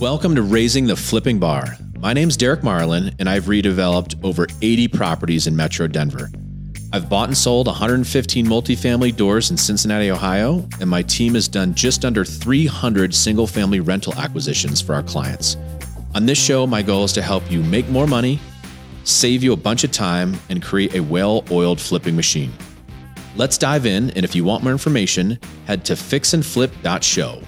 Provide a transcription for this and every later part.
Welcome to Raising the Flipping Bar. My name's Derek Marlin, and I've redeveloped over 80 properties in Metro Denver. I've bought and sold 115 multifamily doors in Cincinnati, Ohio, and my team has done just under 300 single family rental acquisitions for our clients. On this show, my goal is to help you make more money, save you a bunch of time, and create a well oiled flipping machine. Let's dive in, and if you want more information, head to fixandflip.show.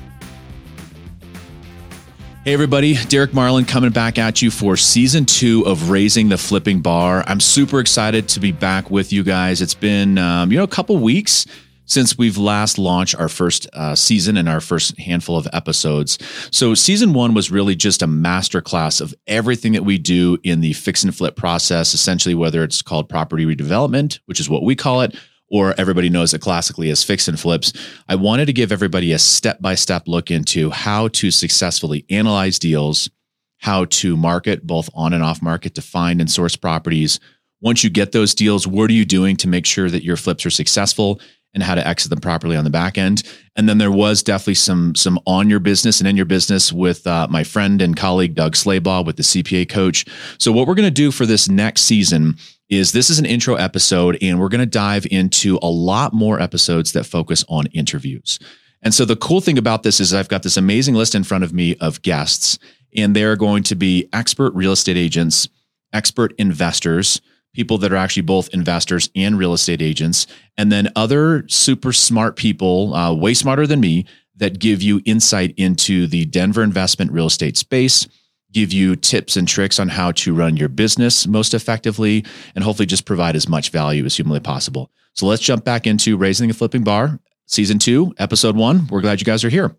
Hey, everybody, Derek Marlin coming back at you for season two of Raising the Flipping Bar. I'm super excited to be back with you guys. It's been, um, you know, a couple weeks since we've last launched our first uh, season and our first handful of episodes. So, season one was really just a masterclass of everything that we do in the fix and flip process, essentially, whether it's called property redevelopment, which is what we call it, or everybody knows it classically as fix and flips. I wanted to give everybody a step by step look into how to successfully analyze deals, how to market both on and off market to find and source properties. Once you get those deals, what are you doing to make sure that your flips are successful? and how to exit them properly on the back end. And then there was definitely some some on your business and in your business with uh, my friend and colleague Doug Slaybaugh with the CPA coach. So what we're going to do for this next season is this is an intro episode, and we're going to dive into a lot more episodes that focus on interviews. And so the cool thing about this is I've got this amazing list in front of me of guests, and they're going to be expert real estate agents, expert investors, people that are actually both investors and real estate agents, and then other super smart people, uh, way smarter than me, that give you insight into the Denver investment real estate space give you tips and tricks on how to run your business most effectively, and hopefully just provide as much value as humanly possible. So let's jump back into Raising a Flipping Bar, season two, episode one. We're glad you guys are here.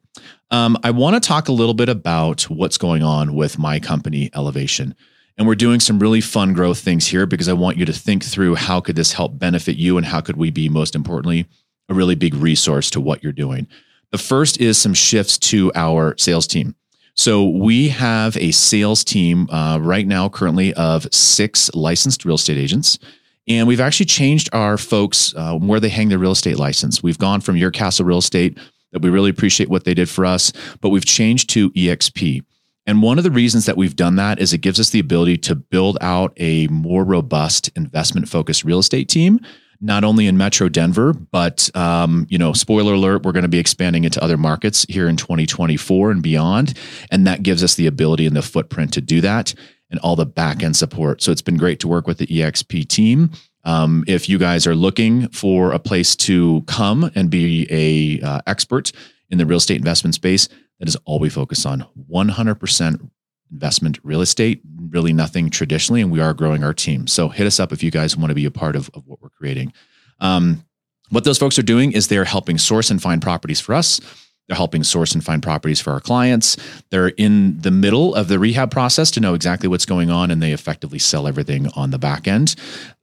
Um, I want to talk a little bit about what's going on with my company, Elevation. And we're doing some really fun growth things here because I want you to think through how could this help benefit you and how could we be, most importantly, a really big resource to what you're doing. The first is some shifts to our sales team. So we have a sales team uh, right now, currently of six licensed real estate agents. And we've actually changed our folks uh, where they hang their real estate license. We've gone from Your Castle Real Estate, that we really appreciate what they did for us, but we've changed to EXP. And one of the reasons that we've done that is it gives us the ability to build out a more robust investment focused real estate team not only in Metro Denver, but um, you know, spoiler alert, we're going to be expanding into other markets here in 2024 and beyond, and that gives us the ability and the footprint to do that and all the back end support. So it's been great to work with the EXP team. Um, if you guys are looking for a place to come and be a uh, expert in the real estate investment space, that is all we focus on. 100% investment real estate, really nothing traditionally, and we are growing our team. So hit us up if you guys want to be a part of, of what we're creating. Um, what those folks are doing is they're helping source and find properties for us. They're helping source and find properties for our clients. They're in the middle of the rehab process to know exactly what's going on, and they effectively sell everything on the back end.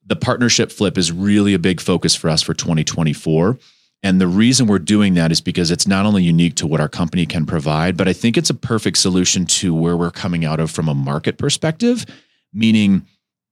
The partnership flip is really a big focus for us for 2024. And the reason we're doing that is because it's not only unique to what our company can provide, but I think it's a perfect solution to where we're coming out of from a market perspective, meaning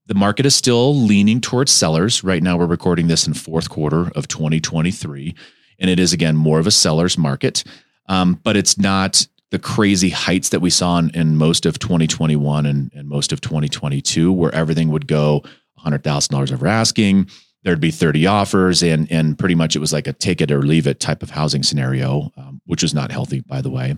the market is still leaning towards sellers. Right now, we're recording this in fourth quarter of 2023, and it is again more of a seller's market, um, but it's not the crazy heights that we saw in, in most of 2021 and, and most of 2022, where everything would go $100,000 over asking there'd be 30 offers and and pretty much it was like a take it or leave it type of housing scenario um, which was not healthy by the way.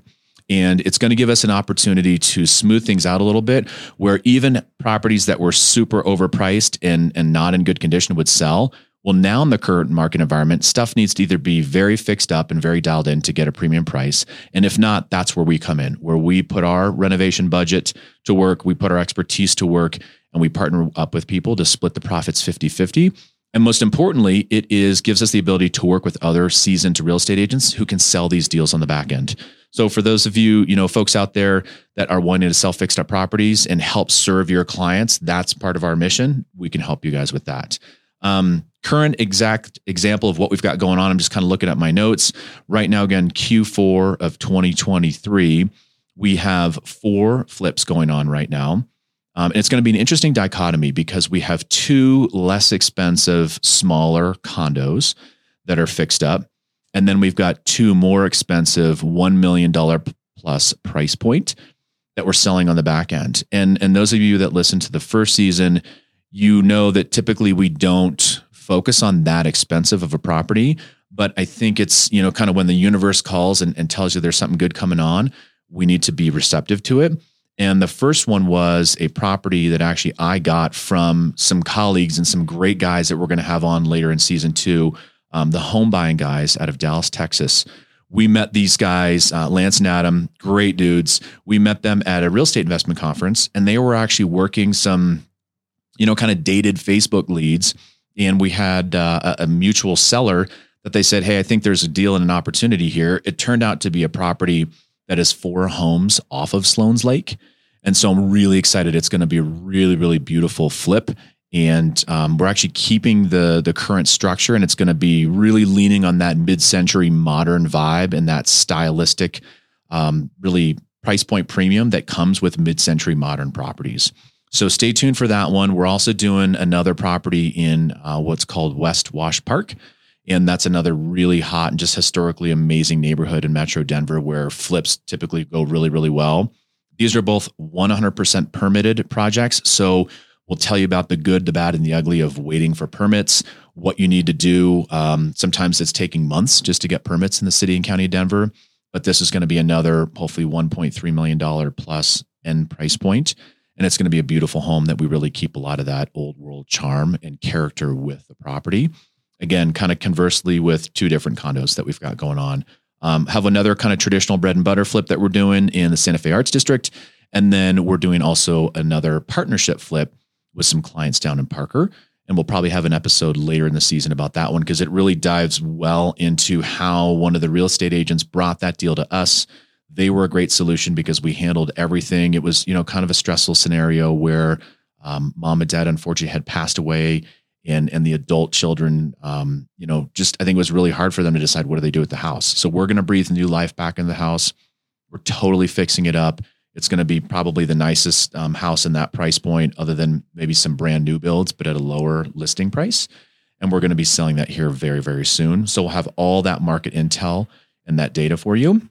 And it's going to give us an opportunity to smooth things out a little bit where even properties that were super overpriced and and not in good condition would sell. Well now in the current market environment stuff needs to either be very fixed up and very dialed in to get a premium price. And if not that's where we come in where we put our renovation budget to work we put our expertise to work and we partner up with people to split the profits 50-50 and most importantly, it is gives us the ability to work with other seasoned real estate agents who can sell these deals on the back end. So for those of you, you know, folks out there that are wanting to sell fixed up properties and help serve your clients, that's part of our mission. We can help you guys with that. Um, current exact example of what we've got going on. I'm just kind of looking at my notes right now. Again, Q4 of 2023, we have four flips going on right now. Um, and it's going to be an interesting dichotomy because we have two less expensive, smaller condos that are fixed up. And then we've got two more expensive $1 million plus price point that we're selling on the back end. And and those of you that listen to the first season, you know that typically we don't focus on that expensive of a property. But I think it's, you know, kind of when the universe calls and, and tells you there's something good coming on, we need to be receptive to it. And the first one was a property that actually I got from some colleagues and some great guys that we're going to have on later in season two, um, the home buying guys out of Dallas, Texas we met these guys, uh, Lance and Adam, great dudes. We met them at a real estate investment conference, and they were actually working some, you know, kind of dated Facebook leads. And we had uh, a, a mutual seller that they said, Hey, I think there's a deal and an opportunity here. It turned out to be a property that is four homes off of Sloan's Lake. And so I'm really excited. It's going to be a really, really beautiful flip and um, we're actually keeping the the current structure and it's going to be really leaning on that mid-century modern vibe and that stylistic um, really price point premium that comes with mid-century modern properties so stay tuned for that one we're also doing another property in uh, what's called west wash park and that's another really hot and just historically amazing neighborhood in metro denver where flips typically go really really well these are both 100% permitted projects so We'll tell you about the good, the bad, and the ugly of waiting for permits, what you need to do. Um, sometimes it's taking months just to get permits in the city and county of Denver, but this is going to be another hopefully $1.3 million plus end price point. And it's going to be a beautiful home that we really keep a lot of that old world charm and character with the property. Again, kind of conversely with two different condos that we've got going on. Um, have another kind of traditional bread and butter flip that we're doing in the Santa Fe Arts District. And then we're doing also another partnership flip with some clients down in Parker. And we'll probably have an episode later in the season about that one because it really dives well into how one of the real estate agents brought that deal to us. They were a great solution because we handled everything. It was, you know, kind of a stressful scenario where um, mom and dad unfortunately had passed away and and the adult children um, you know just i think it was really hard for them to decide what do they do with the house so we're going to breathe new life back in the house we're totally fixing it up it's going to be probably the nicest um, house in that price point, other than maybe some brand new builds, but at a lower listing price. And we're going to be selling that here very, very soon. So we'll have all that market intel and that data for you.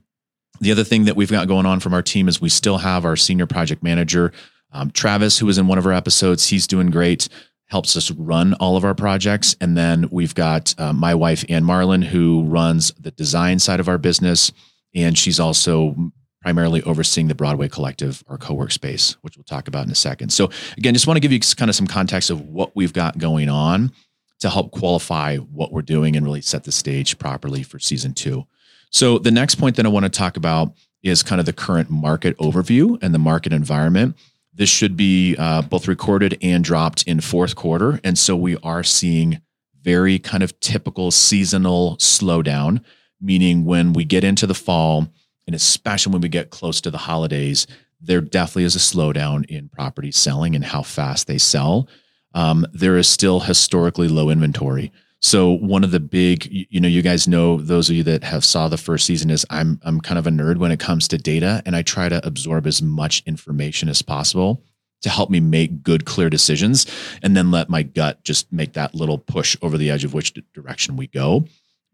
The other thing that we've got going on from our team is we still have our senior project manager, um, Travis, who was in one of our episodes. He's doing great, helps us run all of our projects. And then we've got uh, my wife, Ann Marlin, who runs the design side of our business. And she's also primarily overseeing the Broadway Collective, our co-work space, which we'll talk about in a second. So again, just want to give you kind of some context of what we've got going on to help qualify what we're doing and really set the stage properly for season two. So the next point that I want to talk about is kind of the current market overview and the market environment. This should be uh, both recorded and dropped in fourth quarter. And so we are seeing very kind of typical seasonal slowdown, meaning when we get into the fall, and especially when we get close to the holidays, there definitely is a slowdown in property selling and how fast they sell. Um, there is still historically low inventory. So one of the big, you know, you guys know those of you that have saw the first season is I'm I'm kind of a nerd when it comes to data, and I try to absorb as much information as possible to help me make good, clear decisions, and then let my gut just make that little push over the edge of which direction we go.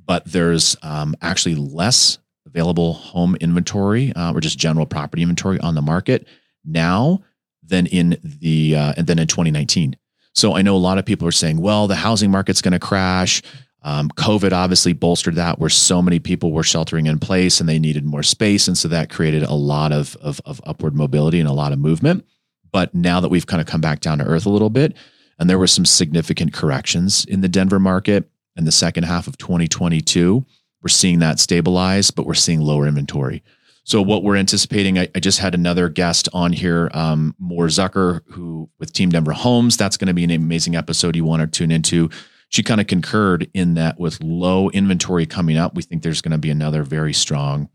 But there's um, actually less available home inventory uh, or just general property inventory on the market now than in the uh, and then in 2019. So I know a lot of people are saying, well, the housing market's going to crash. Um, COVID obviously bolstered that, where so many people were sheltering in place and they needed more space, and so that created a lot of, of, of upward mobility and a lot of movement. But now that we've kind of come back down to earth a little bit, and there were some significant corrections in the Denver market in the second half of 2022 we're seeing that stabilize, but we're seeing lower inventory. So what we're anticipating, I, I just had another guest on here, um, Moore Zucker, who with Team Denver Homes. That's going to be an amazing episode you want to tune into. She kind of concurred in that with low inventory coming up, we think there's going to be another very strong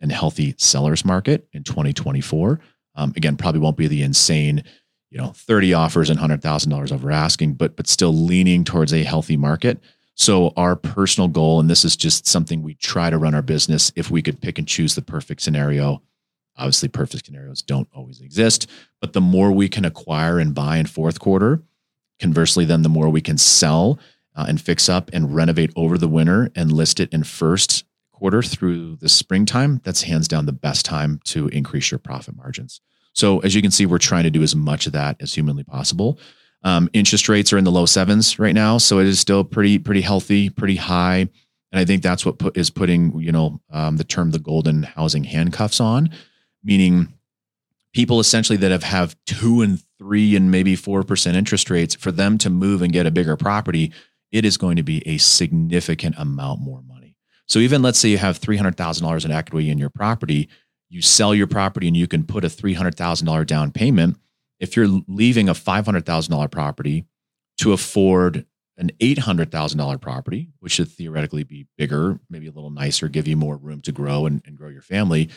and healthy sellers market in 2024. Um, again, probably won't be the insane, you know, 30 offers and hundred thousand dollars over asking, but but still leaning towards a healthy market. So our personal goal, and this is just something we try to run our business, if we could pick and choose the perfect scenario, obviously perfect scenarios don't always exist, but the more we can acquire and buy in fourth quarter, conversely, then the more we can sell uh, and fix up and renovate over the winter and list it in first quarter through the springtime, that's hands down the best time to increase your profit margins. So as you can see, we're trying to do as much of that as humanly possible. Um, interest rates are in the low sevens right now, so it is still pretty pretty healthy, pretty high, and I think that's what put, is putting you know um, the term the golden housing handcuffs on, meaning people essentially that have have two and three and maybe four percent interest rates for them to move and get a bigger property, it is going to be a significant amount more money. So even let's say you have three hundred thousand dollars in equity in your property, you sell your property and you can put a three hundred thousand dollar down payment. If you're leaving a five hundred thousand dollar property to afford an eight hundred thousand dollar property, which should theoretically be bigger, maybe a little nicer, give you more room to grow and, and grow your family.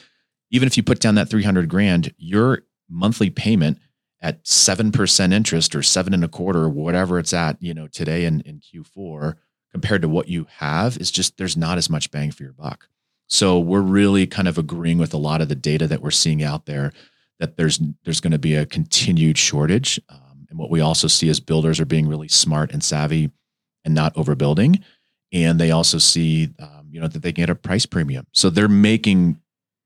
Even if you put down that three hundred grand, your monthly payment at seven percent interest or seven and a quarter, or whatever it's at, you know, today in, in Q4, compared to what you have, is just there's not as much bang for your buck. So we're really kind of agreeing with a lot of the data that we're seeing out there that there's there's going to be a continued shortage. Um, and what we also see is builders are being really smart and savvy and not overbuilding. And they also see, um, you know, that they can get a price premium. So they're making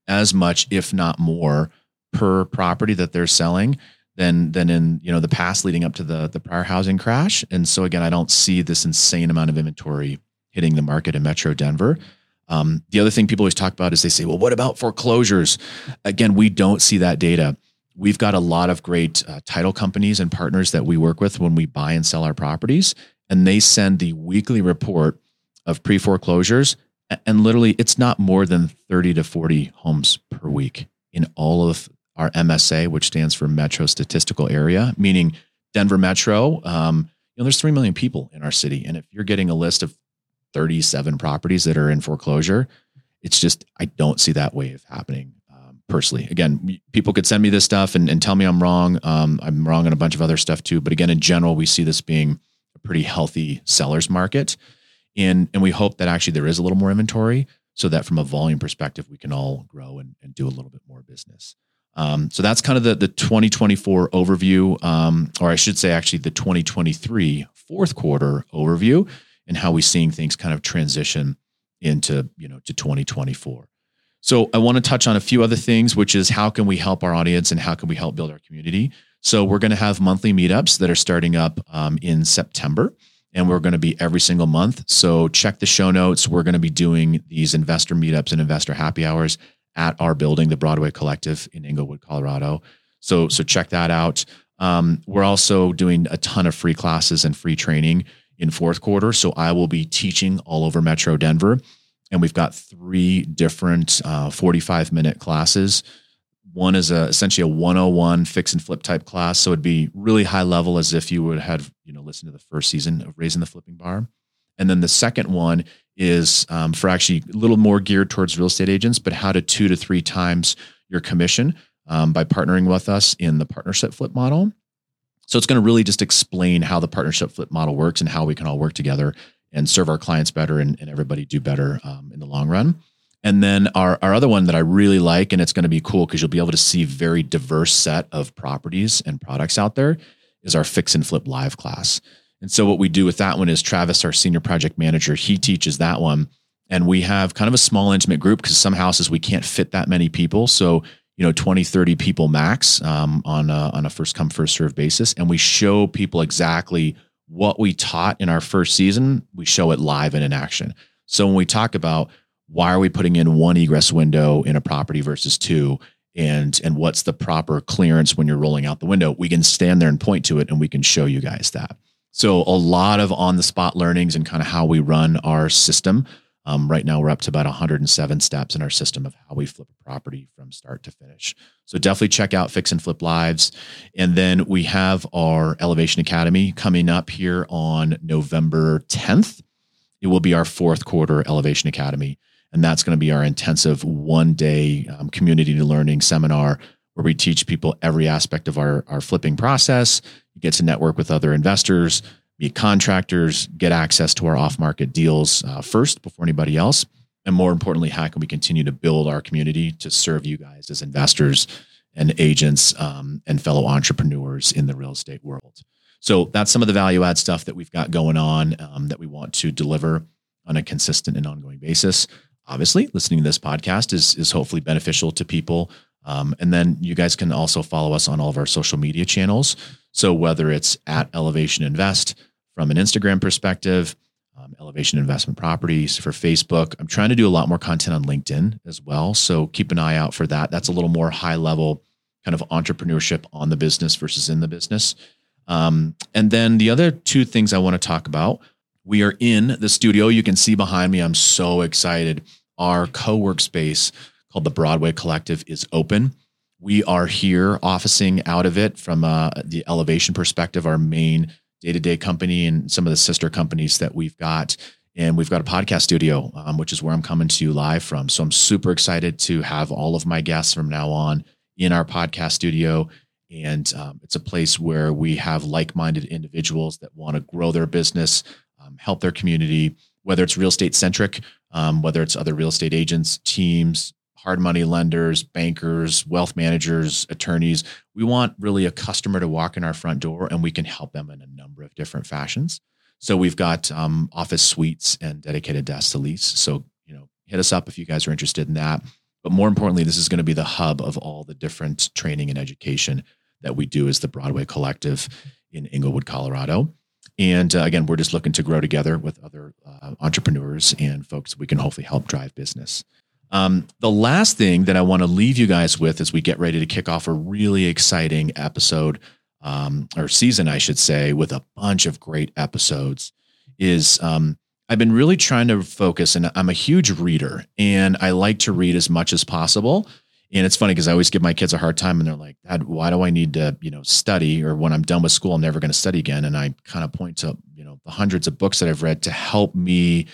as much, if not more, per property that they're selling than than in you know the past leading up to the the prior housing crash. And so again, I don't see this insane amount of inventory hitting the market in Metro Denver. Um, the other thing people always talk about is they say, well, what about foreclosures? Again, we don't see that data. We've got a lot of great uh, title companies and partners that we work with when we buy and sell our properties, and they send the weekly report of pre foreclosures. And literally, it's not more than 30 to 40 homes per week in all of our MSA, which stands for Metro Statistical Area, meaning Denver Metro. Um, you know, there's 3 million people in our city. And if you're getting a list of 37 properties that are in foreclosure. It's just, I don't see that wave happening um, personally. Again, people could send me this stuff and, and tell me I'm wrong. Um, I'm wrong on a bunch of other stuff too. But again, in general, we see this being a pretty healthy seller's market. And, and we hope that actually there is a little more inventory so that from a volume perspective, we can all grow and, and do a little bit more business. Um, so that's kind of the, the 2024 overview, um, or I should say, actually, the 2023 fourth quarter overview and how we're seeing things kind of transition into you know to 2024 so i want to touch on a few other things which is how can we help our audience and how can we help build our community? So we're going to have monthly meetups that are starting up um, in september and we're going to be every single month. So check the show notes. We're going to be doing these investor meetups and investor happy hours at our building the broadway collective in englewood colorado. So so check that out. Um, we're also doing a ton of free classes and free training in fourth quarter. So I will be teaching all over Metro Denver. And we've got three different uh, 45 minute classes. One is a, essentially a 101 fix and flip type class. So it'd be really high level as if you would have, you know, listened to the first season of Raising the Flipping Bar. And then the second one is um, for actually a little more geared towards real estate agents, but how to two to three times your commission um, by partnering with us in the partnership flip model. So it's going to really just explain how the partnership flip model works and how we can all work together and serve our clients better and, and everybody do better um, in the long run. And then our, our other one that I really like, and it's going to be cool because you'll be able to see very diverse set of properties and products out there, is our fix and flip live class. And so what we do with that one is Travis, our senior project manager, he teaches that one. And we have kind of a small intimate group because some houses we can't fit that many people. So you know 20 30 people max um, on a, on a first come first serve basis. And we show people exactly what we taught in our first season. We show it live and in action. So when we talk about why are we putting in one egress window in a property versus two and and what's the proper clearance when you're rolling out the window we can stand there and point to it and we can show you guys that. So a lot of on the spot learnings and kind of how we run our system um, right now, we're up to about 107 steps in our system of how we flip a property from start to finish. So definitely check out Fix and Flip Lives. And then we have our Elevation Academy coming up here on November 10th. It will be our fourth quarter Elevation Academy. And that's going to be our intensive one day um, community learning seminar where we teach people every aspect of our, our flipping process. You get to network with other investors, contractors, get access to our off market deals uh, first before anybody else. And more importantly, how can we continue to build our community to serve you guys as investors and agents um, and fellow entrepreneurs in the real estate world? So that's some of the value add stuff that we've got going on um, that we want to deliver on a consistent and ongoing basis. Obviously, listening to this podcast is, is hopefully beneficial to people Um, and then you guys can also follow us on all of our social media channels. So whether it's at Elevation Invest from an Instagram perspective, um, Elevation Investment Properties for Facebook. I'm trying to do a lot more content on LinkedIn as well. So keep an eye out for that. That's a little more high level kind of entrepreneurship on the business versus in the business. Um, and then the other two things I want to talk about we are in the studio. You can see behind me. I'm so excited. Our co work space called the Broadway Collective is open. We are here officing out of it from uh, the elevation perspective, our main day to day company and some of the sister companies that we've got. And we've got a podcast studio, um, which is where I'm coming to you live from. So I'm super excited to have all of my guests from now on in our podcast studio. And um, it's a place where we have like minded individuals that want to grow their business, um, help their community, whether it's real estate centric, um, whether it's other real estate agents, teams, hard money lenders, bankers, wealth managers, attorneys. We want really a customer to walk in our front door and we can help them in a number of different fashions. So we've got um, office suites and dedicated desks to lease. So, you know, hit us up if you guys are interested in that. But more importantly, this is going to be the hub of all the different training and education that we do as the Broadway Collective in Englewood, Colorado. And uh, again, we're just looking to grow together with other uh, entrepreneurs and folks we can hopefully help drive business. Um, the last thing that I want to leave you guys with as we get ready to kick off a really exciting episode um, or season, I should say, with a bunch of great episodes is um, I've been really trying to focus, and I'm a huge reader and I like to read as much as possible. And it's funny because I always give my kids a hard time and they're like, Dad, why do I need to, you know, study? Or when I'm done with school, I'm never going to study again. And I kind of point to, you know, the hundreds of books that I've read to help me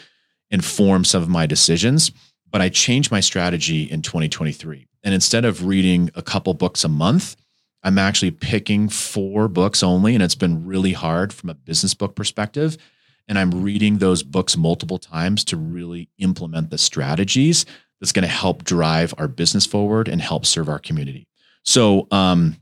inform some of my decisions but I changed my strategy in 2023. And instead of reading a couple books a month, I'm actually picking four books only. And it's been really hard from a business book perspective. And I'm reading those books multiple times to really implement the strategies that's going to help drive our business forward and help serve our community. So, um,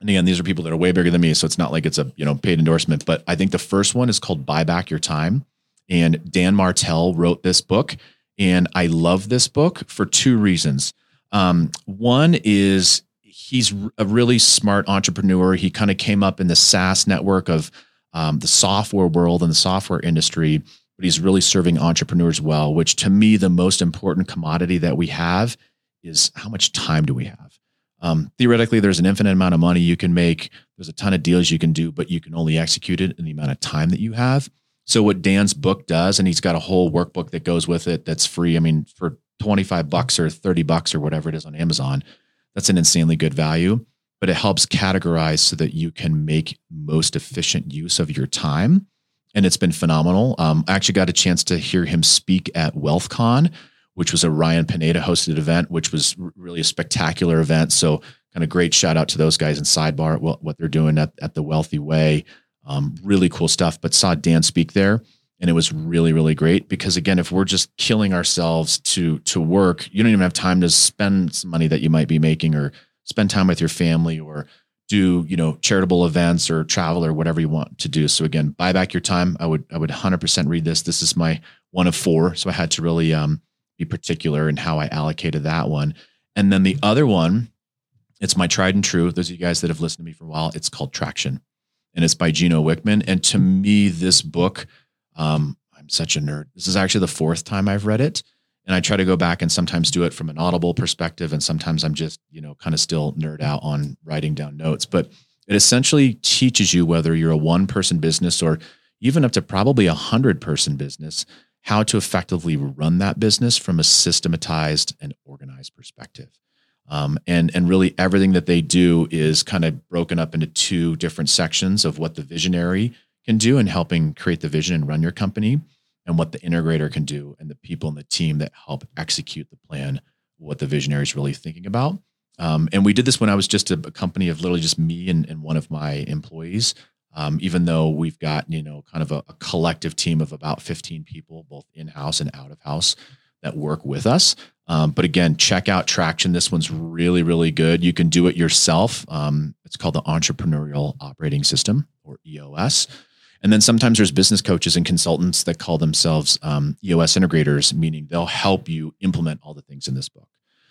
and again, these are people that are way bigger than me, so it's not like it's a you know paid endorsement. But I think the first one is called "Buy Back Your Time," and Dan Martell wrote this book, and I love this book for two reasons. Um, one is he's a really smart entrepreneur. He kind of came up in the SaaS network of um, the software world and the software industry, but he's really serving entrepreneurs well, which to me, the most important commodity that we have is how much time do we have? Um, theoretically, there's an infinite amount of money you can make. There's a ton of deals you can do, but you can only execute it in the amount of time that you have. So what Dan's book does, and he's got a whole workbook that goes with it that's free. I mean, for 25 bucks or 30 bucks or whatever it is on Amazon, that's an insanely good value. But it helps categorize so that you can make most efficient use of your time. And it's been phenomenal. Um, I actually got a chance to hear him speak at WealthCon, which was a Ryan Pineda hosted event, which was really a spectacular event. So, kind of great shout out to those guys in Sidebar, what, what they're doing at, at the Wealthy Way. Um, really cool stuff, but saw Dan speak there and it was really really great because again if we're just killing ourselves to to work you don't even have time to spend some money that you might be making or spend time with your family or do you know charitable events or travel or whatever you want to do. So again buy back your time. I would i would 100% read this. This is my one of four so i had to really um, be particular in how i allocated that one. And then the other one it's my tried and true. Those of you guys that have listened to me for a while it's called traction and it's by Gino Wickman. And to me, this book, um, I'm such a nerd. This is actually the fourth time I've read it. And I try to go back and sometimes do it from an audible perspective. And sometimes I'm just, you know, kind of still nerd out on writing down notes. But it essentially teaches you whether you're a one person business or even up to probably a hundred person business, how to effectively run that business from a systematized and organized perspective. Um, and and really everything that they do is kind of broken up into two different sections of what the visionary can do in helping create the vision and run your company, and what the integrator can do, and the people in the team that help execute the plan, what the visionary is really thinking about. Um, and we did this when I was just a, a company of literally just me and, and one of my employees. Um, even though we've got you know kind of a, a collective team of about 15 people, both in house and out of house, that work with us. Um, but again, check out Traction. This one's really, really good. You can do it yourself. Um, it's called the Entrepreneurial Operating System or EOS. And then sometimes there's business coaches and consultants that call themselves um, EOS integrators, meaning they'll help you implement all the things in this book.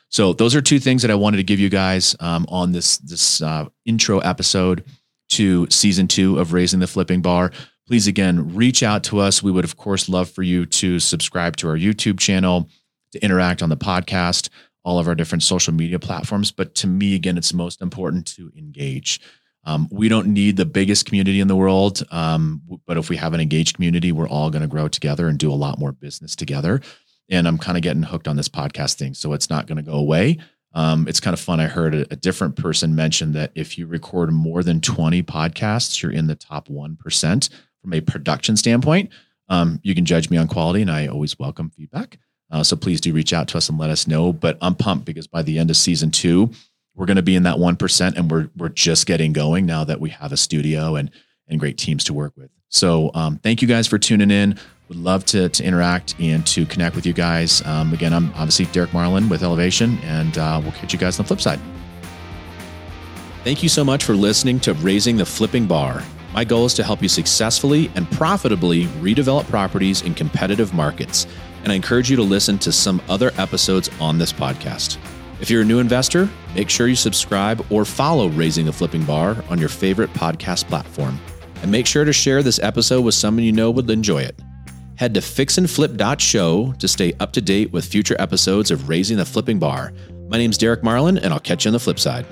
So those are two things that I wanted to give you guys um, on this this uh, intro episode to season two of Raising the Flipping Bar. Please again reach out to us. We would of course love for you to subscribe to our YouTube channel, to interact on the podcast, all of our different social media platforms. But to me, again, it's most important to engage. Um, we don't need the biggest community in the world, um, but if we have an engaged community, we're all going to grow together and do a lot more business together. And I'm kind of getting hooked on this podcast thing, so it's not going to go away. Um, it's kind of fun. I heard a, a, different person mention that if you record more than 20 podcasts, you're in the top 1% from a production standpoint. Um, you can judge me on quality, and I always welcome feedback. Uh, so please do reach out to us and let us know. But I'm pumped because by the end of season two, we're going to be in that 1% and we're, we're just getting going now that we have a studio and, and great teams to work with. So um, thank you guys for tuning in. Would love to, to interact and to connect with you guys. Um, again, I'm obviously Derek Marlin with Elevation, and uh, we'll catch you guys on the flip side. Thank you so much for listening to Raising the Flipping Bar. My goal is to help you successfully and profitably redevelop properties in competitive markets, and I encourage you to listen to some other episodes on this podcast. If you're a new investor, make sure you subscribe or follow Raising the Flipping Bar on your favorite podcast platform. And make sure to share this episode with someone you know would enjoy it. Head to fixandflip.show to stay up to date with future episodes of Raising the Flipping Bar. My name's Derek Marlin, and I'll catch you on the flip side.